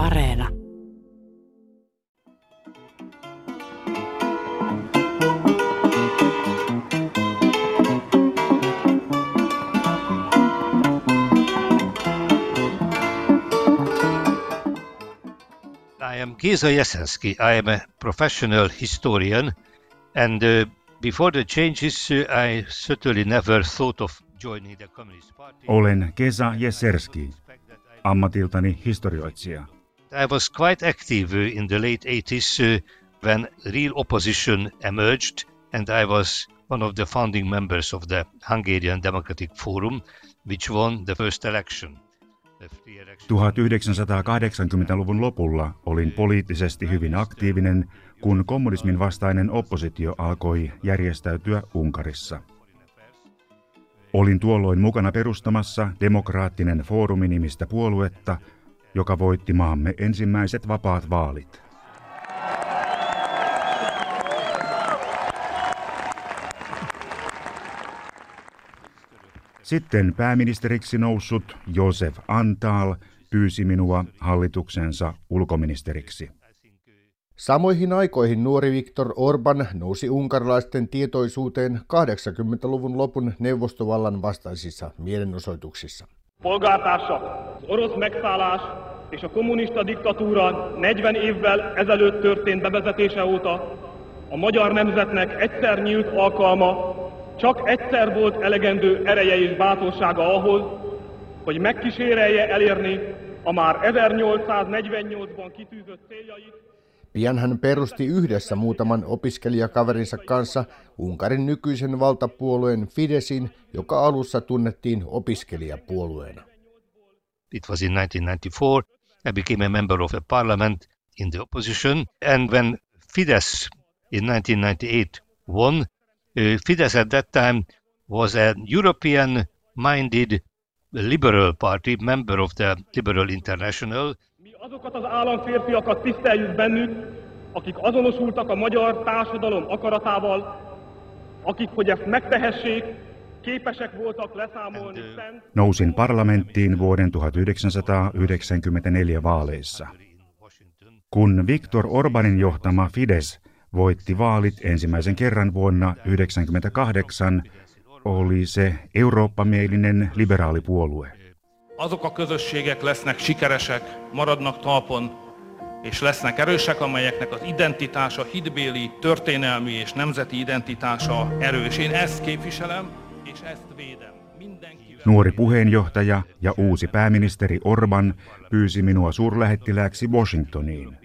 Areena. I am Geza Jasenski. I am a professional historian, and uh, before the changes, uh, I certainly never thought of joining the Communist Party. Olen Geza Jeserski, ammatiltani historioitsija. I was quite active uh, in the late 80s uh, when real opposition emerged, and I was one of the founding members of the Hungarian Democratic Forum, which won the first election. 1980-luvun lopulla olin poliittisesti hyvin aktiivinen, kun kommunismin vastainen oppositio alkoi järjestäytyä Unkarissa. Olin tuolloin mukana perustamassa Demokraattinen foorumi nimistä puoluetta, joka voitti maamme ensimmäiset vapaat vaalit. Sitten pääministeriksi noussut Josef Antal pyysi minua hallituksensa ulkoministeriksi. Samoihin aikoihin nuori Viktor Orban nousi unkarilaisten tietoisuuteen 80-luvun lopun neuvostovallan vastaisissa mielenosoituksissa. Polgártársak, az orosz megszállás és a kommunista diktatúra 40 évvel ezelőtt történt bevezetése óta a magyar nemzetnek egyszer nyílt alkalma, csak egyszer volt elegendő ereje és bátorsága ahhoz, hogy megkísérelje elérni a már 1848-ban kitűzött céljait, Pian hän perusti yhdessä muutaman opiskelijakaverinsa kanssa Unkarin nykyisen valtapuolueen Fidesin, joka alussa tunnettiin opiskelijapuolueena. It was in 1994. I became a member of a parliament in the opposition, and when Fidesz in 1998 won, uh, Fidesz at that time was a European-minded liberal party, member of the Liberal International, azokat az államférfiakat tiszteljük bennük, akik azonosultak a magyar társadalom akaratával, akik, hogy ezt megtehessék, képesek voltak leszámolni szent, Nousin parlamenttiin vuoden 1994 vaaleissa. Kun Viktor Orbanin johtama Fidesz voitti vaalit ensimmäisen kerran vuonna 1998, oli se eurooppamielinen liberaalipuolue. Azok a közösségek lesznek sikeresek, maradnak talpon, és lesznek erősek, amelyeknek az identitása, hitbéli, történelmi és nemzeti identitása erős. Én ezt képviselem, és ezt védem. Mindenkivel. Nuori puheenjohtaja ja uusi pääministeri Orban pyysi minua suurlähettilääksi Washingtoniin.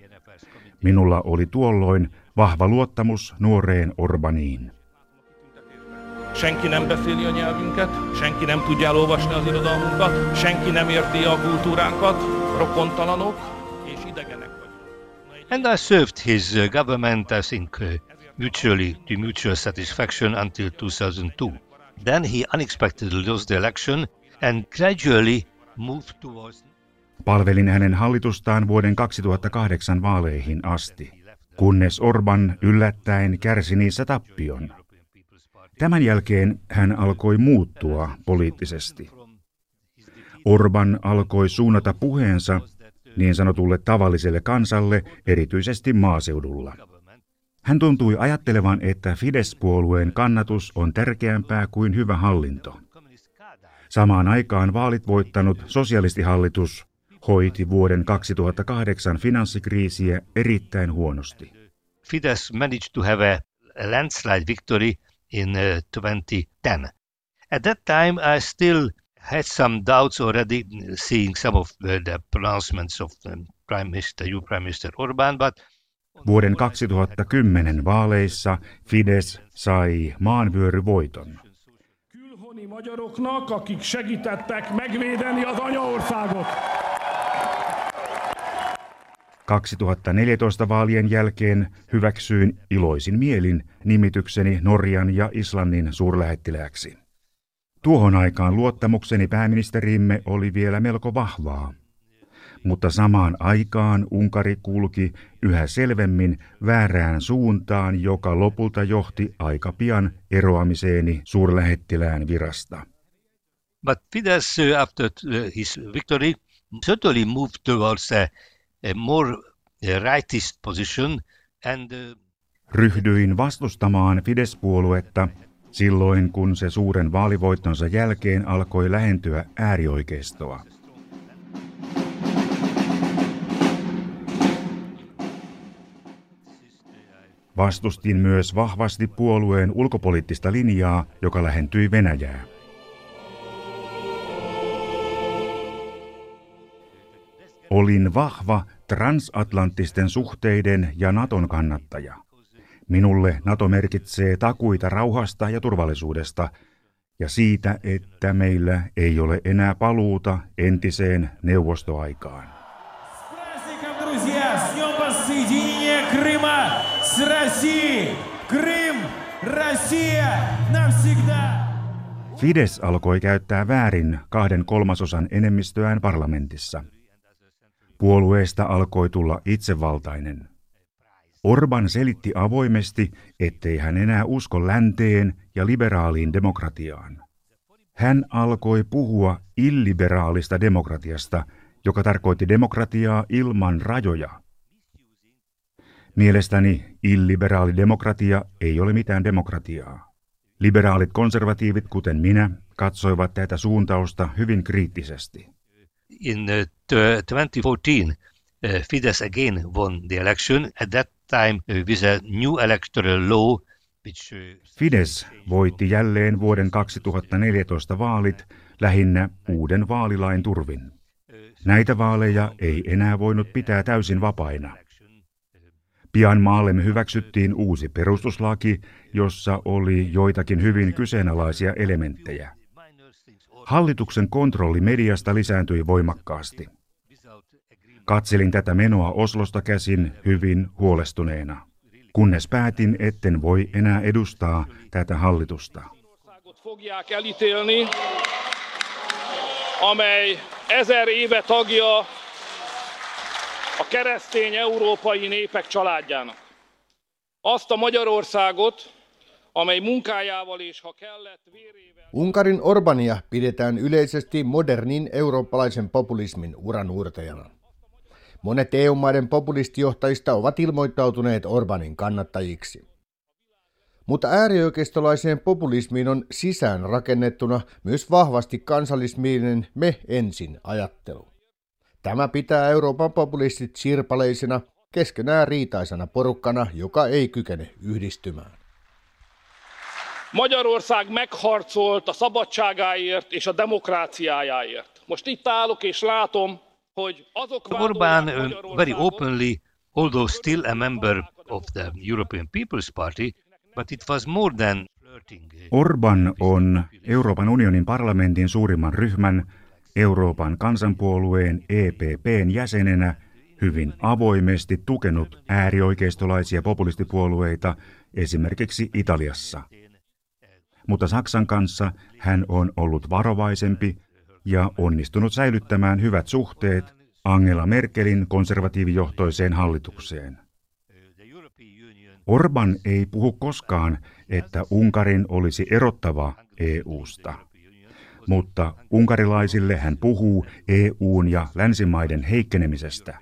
Minulla oli tuolloin vahva luottamus nuoreen Orbaniin. Senki nem beszéli a nyelvünket, senki nem tudja elolvasni az irodalmunkat, senki nem érti a kultúránkat, rokontalanok és idegenek vagyunk. And I served his uh, government, I think, uh, mutually to mutual satisfaction until 2002. Then he unexpectedly lost the election and gradually moved towards. Palvelin hänen hallitustaan vuoden 2008 vaaleihin asti, kunnes Orban yllättäen kärsi niissä tappion. Tämän jälkeen hän alkoi muuttua poliittisesti. Orban alkoi suunnata puheensa niin sanotulle tavalliselle kansalle, erityisesti maaseudulla. Hän tuntui ajattelevan, että Fidesz-puolueen kannatus on tärkeämpää kuin hyvä hallinto. Samaan aikaan vaalit voittanut sosialistihallitus hoiti vuoden 2008 finanssikriisiä erittäin huonosti. Fidesz managed to have a, landslide victory in uh, 2010. At that time, I still had some doubts already, uh, seeing some of uh, the pronouncements of um, Prime Minister, you Prime Minister Orban, but Vuoden 2010 vaaleissa Fidesz sai maanvyöryvoiton. külhoni magyaroknak, akik segítettek megvédeni az anyaországot. 2014 vaalien jälkeen hyväksyin iloisin mielin nimitykseni Norjan ja Islannin suurlähettilääksi. Tuohon aikaan luottamukseni pääministerimme oli vielä melko vahvaa. Mutta samaan aikaan Unkari kulki yhä selvemmin väärään suuntaan, joka lopulta johti aika pian eroamiseeni suurlähettilään virasta. but Fidesz, uh, after uh, his victory, certainly moved towards a, a more rightist position and Ryhdyin vastustamaan Fidesz-puoluetta silloin, kun se suuren vaalivoittonsa jälkeen alkoi lähentyä äärioikeistoa. Vastustin myös vahvasti puolueen ulkopoliittista linjaa, joka lähentyi Venäjää. Olin vahva transatlanttisten suhteiden ja Naton kannattaja. Minulle Nato merkitsee takuita rauhasta ja turvallisuudesta ja siitä, että meillä ei ole enää paluuta entiseen neuvostoaikaan. Fides alkoi käyttää väärin kahden kolmasosan enemmistöään parlamentissa. Puolueesta alkoi tulla itsevaltainen. Orban selitti avoimesti, ettei hän enää usko länteen ja liberaaliin demokratiaan. Hän alkoi puhua illiberaalista demokratiasta, joka tarkoitti demokratiaa ilman rajoja. Mielestäni illiberaali demokratia ei ole mitään demokratiaa. Liberaalit konservatiivit, kuten minä, katsoivat tätä suuntausta hyvin kriittisesti. In 2014, uh, uh, Fidesz again won the election. At that time uh, with a new electoral law which... Fidesz voitti jälleen vuoden 2014 vaalit lähinnä uuden vaalilain turvin. Näitä vaaleja ei enää voinut pitää täysin vapaina. Pian maallemme hyväksyttiin uusi perustuslaki, jossa oli joitakin hyvin kyseenalaisia elementtejä. Hallituksen kontrolli mediasta lisääntyi voimakkaasti. Katselin tätä menoa Oslosta käsin hyvin huolestuneena, kunnes päätin, etten voi enää edustaa tätä hallitusta. amely ezer éve tagja a keresztény európai népek családjának. Azt a Magyarországot, Unkarin Orbania pidetään yleisesti modernin eurooppalaisen populismin uranuurtajana. Monet EU-maiden populistijohtajista ovat ilmoittautuneet Orbanin kannattajiksi. Mutta äärioikeistolaiseen populismiin on sisään rakennettuna myös vahvasti kansallismielinen me ensin ajattelu. Tämä pitää Euroopan populistit sirpaleisena, keskenään riitaisena porukkana, joka ei kykene yhdistymään. Magyarország megharcolt a szabadságáért és a demokráciájáért. Most itt állok és látom, Orban uh, very openly, although still a member of the European People's Party, but it was more than Orban on Euroopan unionin parlamentin suurimman ryhmän Euroopan kansanpuolueen EPPn jäsenenä hyvin avoimesti tukenut äärioikeistolaisia populistipuolueita esimerkiksi Italiassa. Mutta Saksan kanssa hän on ollut varovaisempi ja onnistunut säilyttämään hyvät suhteet Angela Merkelin konservatiivijohtoiseen hallitukseen. Orban ei puhu koskaan, että Unkarin olisi erottava EUsta. Mutta unkarilaisille hän puhuu EUn ja länsimaiden heikkenemisestä,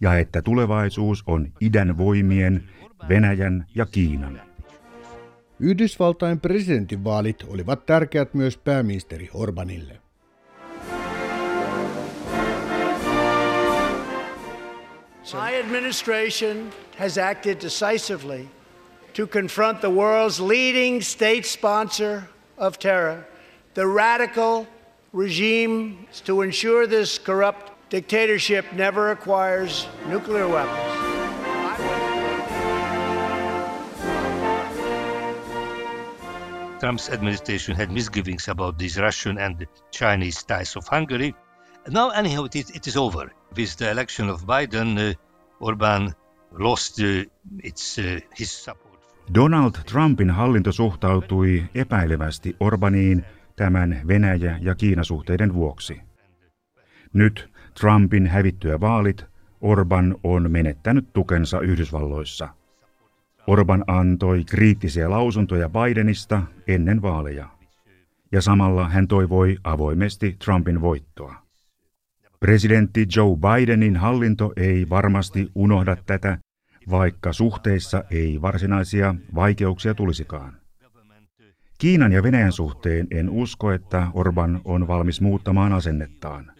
ja että tulevaisuus on idän voimien, Venäjän ja Kiinan. Yhdysvaltain presidentinvaalit olivat tärkeät myös pääministeri Orbanille. My administration has acted decisively to confront the world's leading state sponsor of terror, the radical regime, to ensure this corrupt dictatorship never acquires nuclear weapons. Trump's administration had misgivings about these Russian and Chinese ties of Hungary. Now, anyhow, it is, it is over. With the election of Biden, uh, Orban lost uh, its, uh, his support. Donald Trumpin hallinto suhtautui epäilevästi Orbaniin tämän Venäjä- ja Kiinasuhteiden vuoksi. Nyt Trumpin hävittyä vaalit Orban on menettänyt tukensa Yhdysvalloissa. Orban antoi kriittisiä lausuntoja Bidenista ennen vaaleja. Ja samalla hän toivoi avoimesti Trumpin voittoa. Presidentti Joe Bidenin hallinto ei varmasti unohda tätä, vaikka suhteissa ei varsinaisia vaikeuksia tulisikaan. Kiinan ja Venäjän suhteen en usko, että Orban on valmis muuttamaan asennettaan.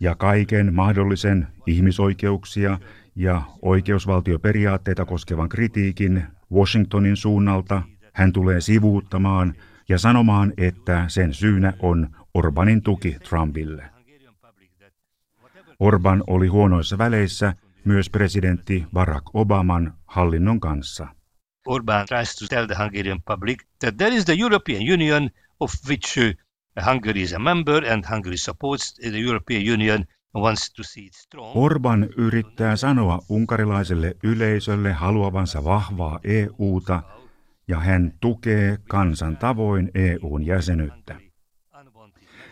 Ja kaiken mahdollisen ihmisoikeuksia ja oikeusvaltioperiaatteita koskevan kritiikin Washingtonin suunnalta hän tulee sivuuttamaan ja sanomaan, että sen syynä on Orbanin tuki Trumpille. Orban oli huonoissa väleissä myös presidentti Barack Obaman hallinnon kanssa. Orban tries to tell the Hungarian public that there is the European Union of which uh, Hungary is a member and Hungary supports the European Union wants to see it strong. Orban yrittää sanoa unkarilaiselle yleisölle haluavansa vahvaa EUta ja hän tukee kansan tavoin EUn jäsenyyttä.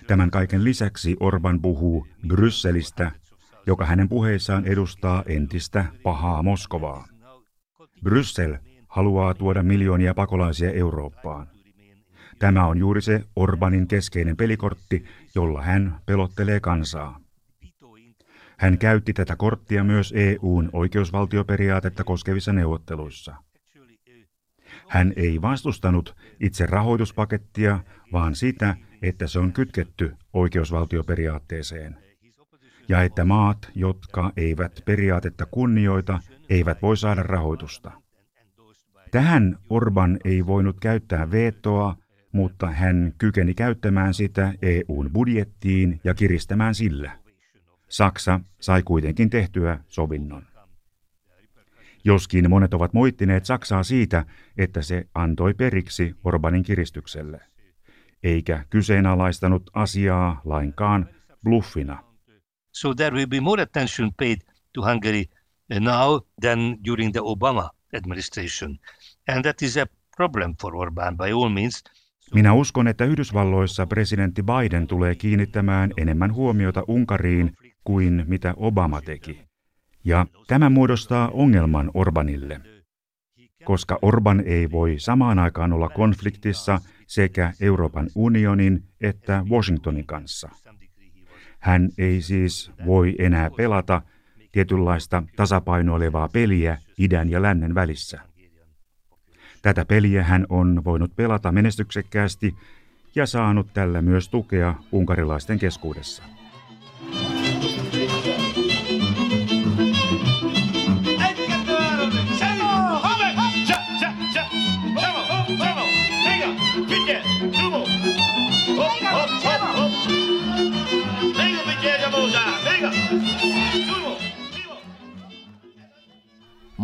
Tämän kaiken lisäksi Orban puhuu Brysselistä, joka hänen puheissaan edustaa entistä pahaa Moskovaa. Bryssel haluaa tuoda miljoonia pakolaisia Eurooppaan. Tämä on juuri se Orbanin keskeinen pelikortti, jolla hän pelottelee kansaa. Hän käytti tätä korttia myös EUn oikeusvaltioperiaatetta koskevissa neuvotteluissa. Hän ei vastustanut itse rahoituspakettia, vaan sitä, että se on kytketty oikeusvaltioperiaatteeseen. Ja että maat, jotka eivät periaatetta kunnioita, eivät voi saada rahoitusta. Tähän Orban ei voinut käyttää vetoa, mutta hän kykeni käyttämään sitä EUn budjettiin ja kiristämään sillä. Saksa sai kuitenkin tehtyä sovinnon. Joskin monet ovat moittineet Saksaa siitä, että se antoi periksi Orbanin kiristykselle, eikä kyseenalaistanut asiaa lainkaan bluffina. So there will be more attention paid to Hungary now than during the Obama administration. And that is a problem for Orban by all means. Minä uskon, että Yhdysvalloissa presidentti Biden tulee kiinnittämään enemmän huomiota Unkariin kuin mitä Obama teki. Ja tämä muodostaa ongelman Orbanille, koska Orban ei voi samaan aikaan olla konfliktissa sekä Euroopan unionin että Washingtonin kanssa. Hän ei siis voi enää pelata tietynlaista tasapainoilevaa peliä idän ja lännen välissä. Tätä peliä hän on voinut pelata menestyksekkäästi ja saanut tällä myös tukea unkarilaisten keskuudessa.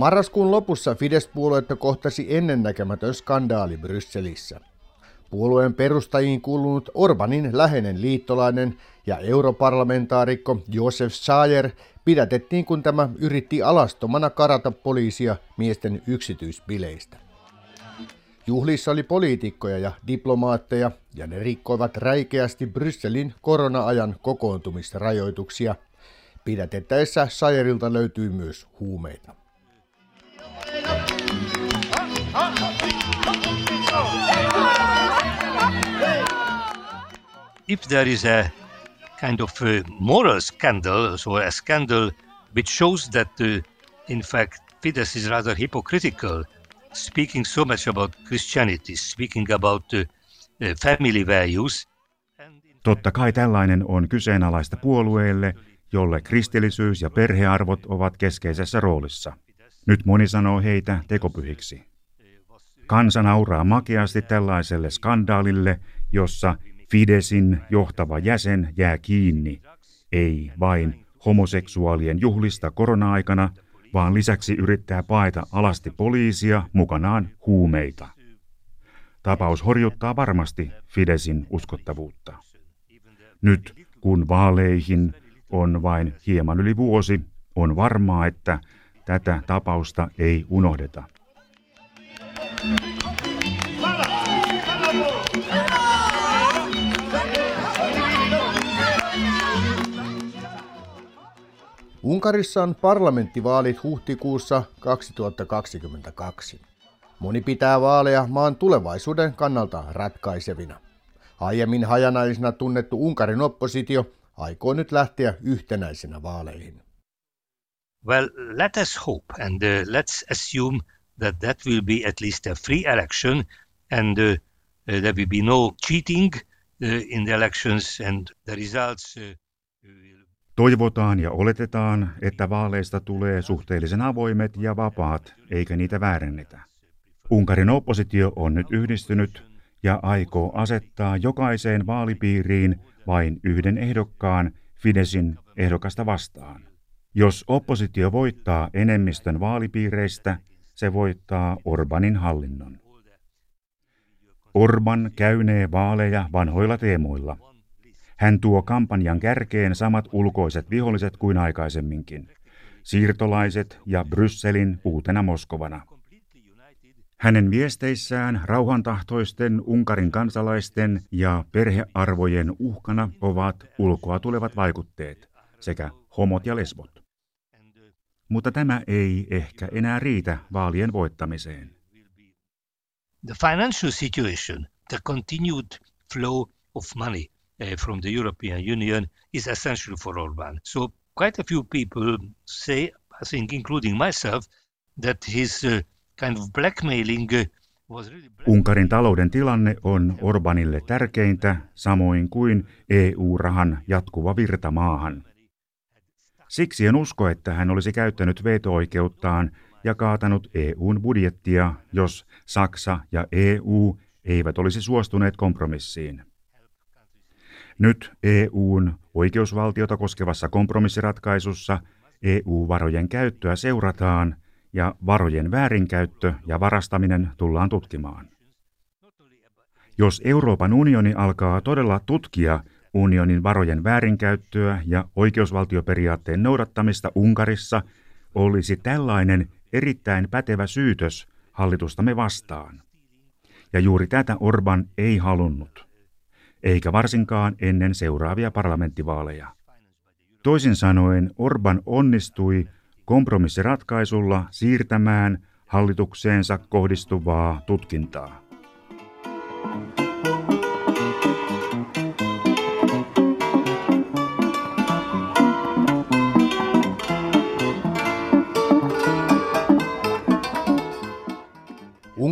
Marraskuun lopussa Fidesz-puoluetta kohtasi ennennäkemätön skandaali Brysselissä. Puolueen perustajiin kuulunut Orbanin läheinen liittolainen ja europarlamentaarikko Josef Sayer pidätettiin, kun tämä yritti alastomana karata poliisia miesten yksityisbileistä. Juhlissa oli poliitikkoja ja diplomaatteja, ja ne rikkoivat räikeästi Brysselin korona-ajan kokoontumisrajoituksia. Pidätettäessä Sayerilta löytyi myös huumeita. If there is a kind of a moral scandal, so a scandal which shows that, uh, in fact, Fidesz is rather hypocritical, speaking so much about Christianity, speaking about uh, family values. Totta kai tällainen on kyseenalaista puolueelle, jolle kristillisyys ja perhearvot ovat keskeisessä roolissa. Nyt moni sanoo heitä tekopyhiksi. Kansa nauraa makeasti tällaiselle skandaalille, jossa Fidesin johtava jäsen jää kiinni, ei vain homoseksuaalien juhlista korona-aikana, vaan lisäksi yrittää paeta alasti poliisia mukanaan huumeita. Tapaus horjuttaa varmasti Fidesin uskottavuutta. Nyt kun vaaleihin on vain hieman yli vuosi, on varmaa, että tätä tapausta ei unohdeta. Unkarissa on parlamenttivaalit huhtikuussa 2022. Moni pitää vaaleja maan tulevaisuuden kannalta ratkaisevina. Aiemmin hajanaisena tunnettu Unkarin oppositio aikoo nyt lähteä yhtenäisenä vaaleihin. Well, let us hope and uh, let's assume that that will be at least a free election and uh, uh, there will be no cheating uh, in the elections and the results uh, Toivotaan ja oletetaan, että vaaleista tulee suhteellisen avoimet ja vapaat, eikä niitä väärennetä. Unkarin oppositio on nyt yhdistynyt ja aikoo asettaa jokaiseen vaalipiiriin vain yhden ehdokkaan Fidesin ehdokasta vastaan. Jos oppositio voittaa enemmistön vaalipiireistä, se voittaa Orbanin hallinnon. Orban käynee vaaleja vanhoilla teemoilla. Hän tuo kampanjan kärkeen samat ulkoiset viholliset kuin aikaisemminkin. Siirtolaiset ja Brysselin uutena Moskovana. Hänen viesteissään rauhantahtoisten Unkarin kansalaisten ja perhearvojen uhkana ovat ulkoa tulevat vaikutteet sekä homot ja lesbot. Mutta tämä ei ehkä enää riitä vaalien voittamiseen. The financial situation, the continued flow of money uh, from the European Union is essential for Orban. So quite a few people say, I think including myself, that his uh, kind of blackmailing uh, Unkarin talouden tilanne on Orbanille tärkeintä, samoin kuin EU-rahan jatkuva virta maahan. Siksi en usko, että hän olisi käyttänyt veto-oikeuttaan ja kaatanut EUn budjettia, jos Saksa ja EU eivät olisi suostuneet kompromissiin. Nyt EUn oikeusvaltiota koskevassa kompromissiratkaisussa EU-varojen käyttöä seurataan ja varojen väärinkäyttö ja varastaminen tullaan tutkimaan. Jos Euroopan unioni alkaa todella tutkia unionin varojen väärinkäyttöä ja oikeusvaltioperiaatteen noudattamista Unkarissa, olisi tällainen erittäin pätevä syytös hallitustamme vastaan. Ja juuri tätä Orban ei halunnut, eikä varsinkaan ennen seuraavia parlamenttivaaleja. Toisin sanoen Orban onnistui kompromissiratkaisulla siirtämään hallitukseensa kohdistuvaa tutkintaa.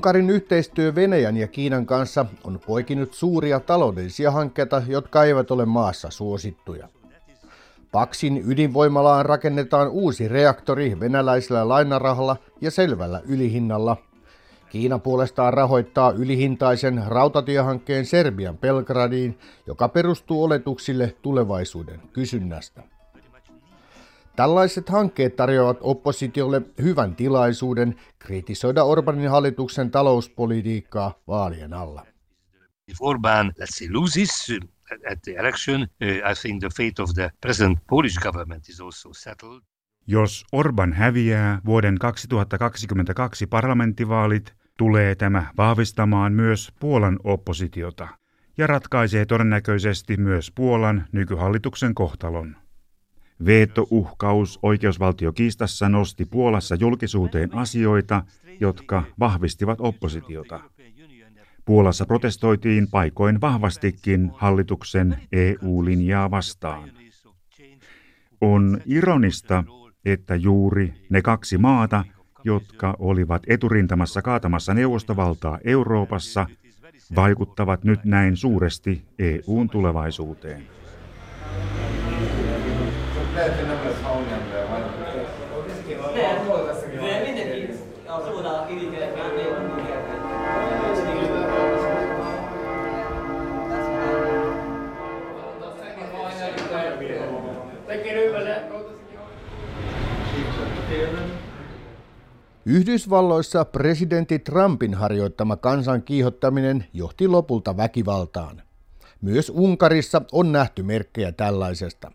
Unkarin yhteistyö Venäjän ja Kiinan kanssa on poikinut suuria taloudellisia hankkeita, jotka eivät ole maassa suosittuja. Paksin ydinvoimalaan rakennetaan uusi reaktori venäläisellä lainarahalla ja selvällä ylihinnalla. Kiina puolestaan rahoittaa ylihintaisen rautatiehankkeen Serbian Belgradiin, joka perustuu oletuksille tulevaisuuden kysynnästä. Tällaiset hankkeet tarjoavat oppositiolle hyvän tilaisuuden kritisoida Orbanin hallituksen talouspolitiikkaa vaalien alla. If Orban, let's say, loses uh, at the election, uh, I think the fate of the present Polish government is also settled. Jos Orban häviää vuoden 2022 parlamenttivaalit, tulee tämä vahvistamaan myös Puolan oppositiota ja ratkaisee todennäköisesti myös Puolan nykyhallituksen kohtalon. Veetouhkaus oikeusvaltiokiistassa nosti Puolassa julkisuuteen asioita, jotka vahvistivat oppositiota. Puolassa protestoitiin paikoin vahvastikin hallituksen EU-linjaa vastaan. On ironista, että juuri ne kaksi maata, jotka olivat eturintamassa kaatamassa neuvostovaltaa Euroopassa, vaikuttavat nyt näin suuresti EUn tulevaisuuteen. Yhdysvalloissa presidentti Trumpin harjoittama kansan kiihottaminen johti lopulta väkivaltaan. Myös Unkarissa on nähty merkkejä tällaisesta.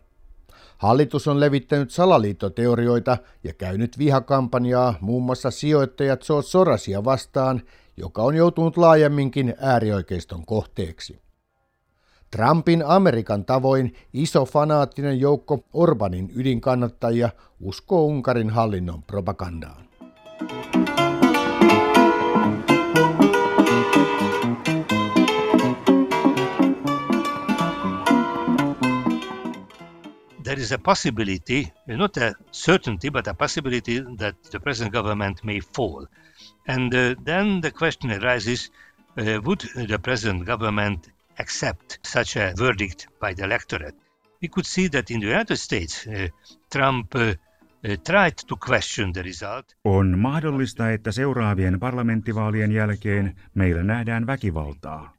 Hallitus on levittänyt salaliittoteorioita ja käynyt vihakampanjaa muun muassa sijoittajat George Sorosia vastaan, joka on joutunut laajemminkin äärioikeiston kohteeksi. Trumpin Amerikan tavoin iso fanaattinen joukko Orbanin ydinkannattajia uskoo Unkarin hallinnon propagandaan. There is a possibility, not a certainty, but a possibility that the present government may fall. And uh, then the question arises uh, would the present government accept such a verdict by the electorate? We could see that in the United States, uh, Trump uh, uh, tried to question the result. On mahdollista, että seuraavien parlamenttivaalien jälkeen meillä nähdään väkivaltaa,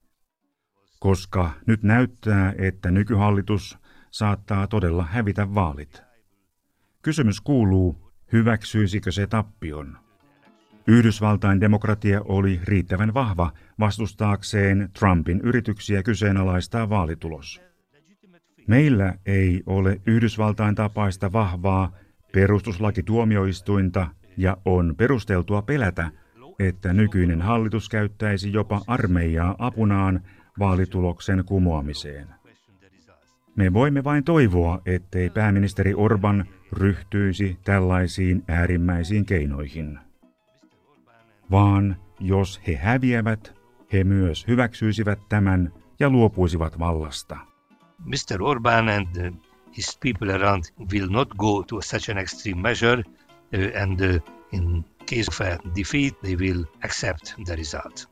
koska nyt näyttää, että nykyhallitus saattaa todella hävitä vaalit. Kysymys kuuluu, hyväksyisikö se tappion? Yhdysvaltain demokratia oli riittävän vahva vastustaakseen Trumpin yrityksiä kyseenalaistaa vaalitulos. Meillä ei ole Yhdysvaltain tapaista vahvaa perustuslakituomioistuinta ja on perusteltua pelätä, että nykyinen hallitus käyttäisi jopa armeijaa apunaan vaalituloksen kumoamiseen. Me voimme vain toivoa, ettei pääministeri Orban ryhtyisi tällaisiin äärimmäisiin keinoihin. Vaan jos he häviävät, he myös hyväksyisivät tämän ja luopuisivat vallasta. Mr. Orban and uh, his people around will not go to such an extreme measure, uh, and uh, in case of a defeat, they will accept the result.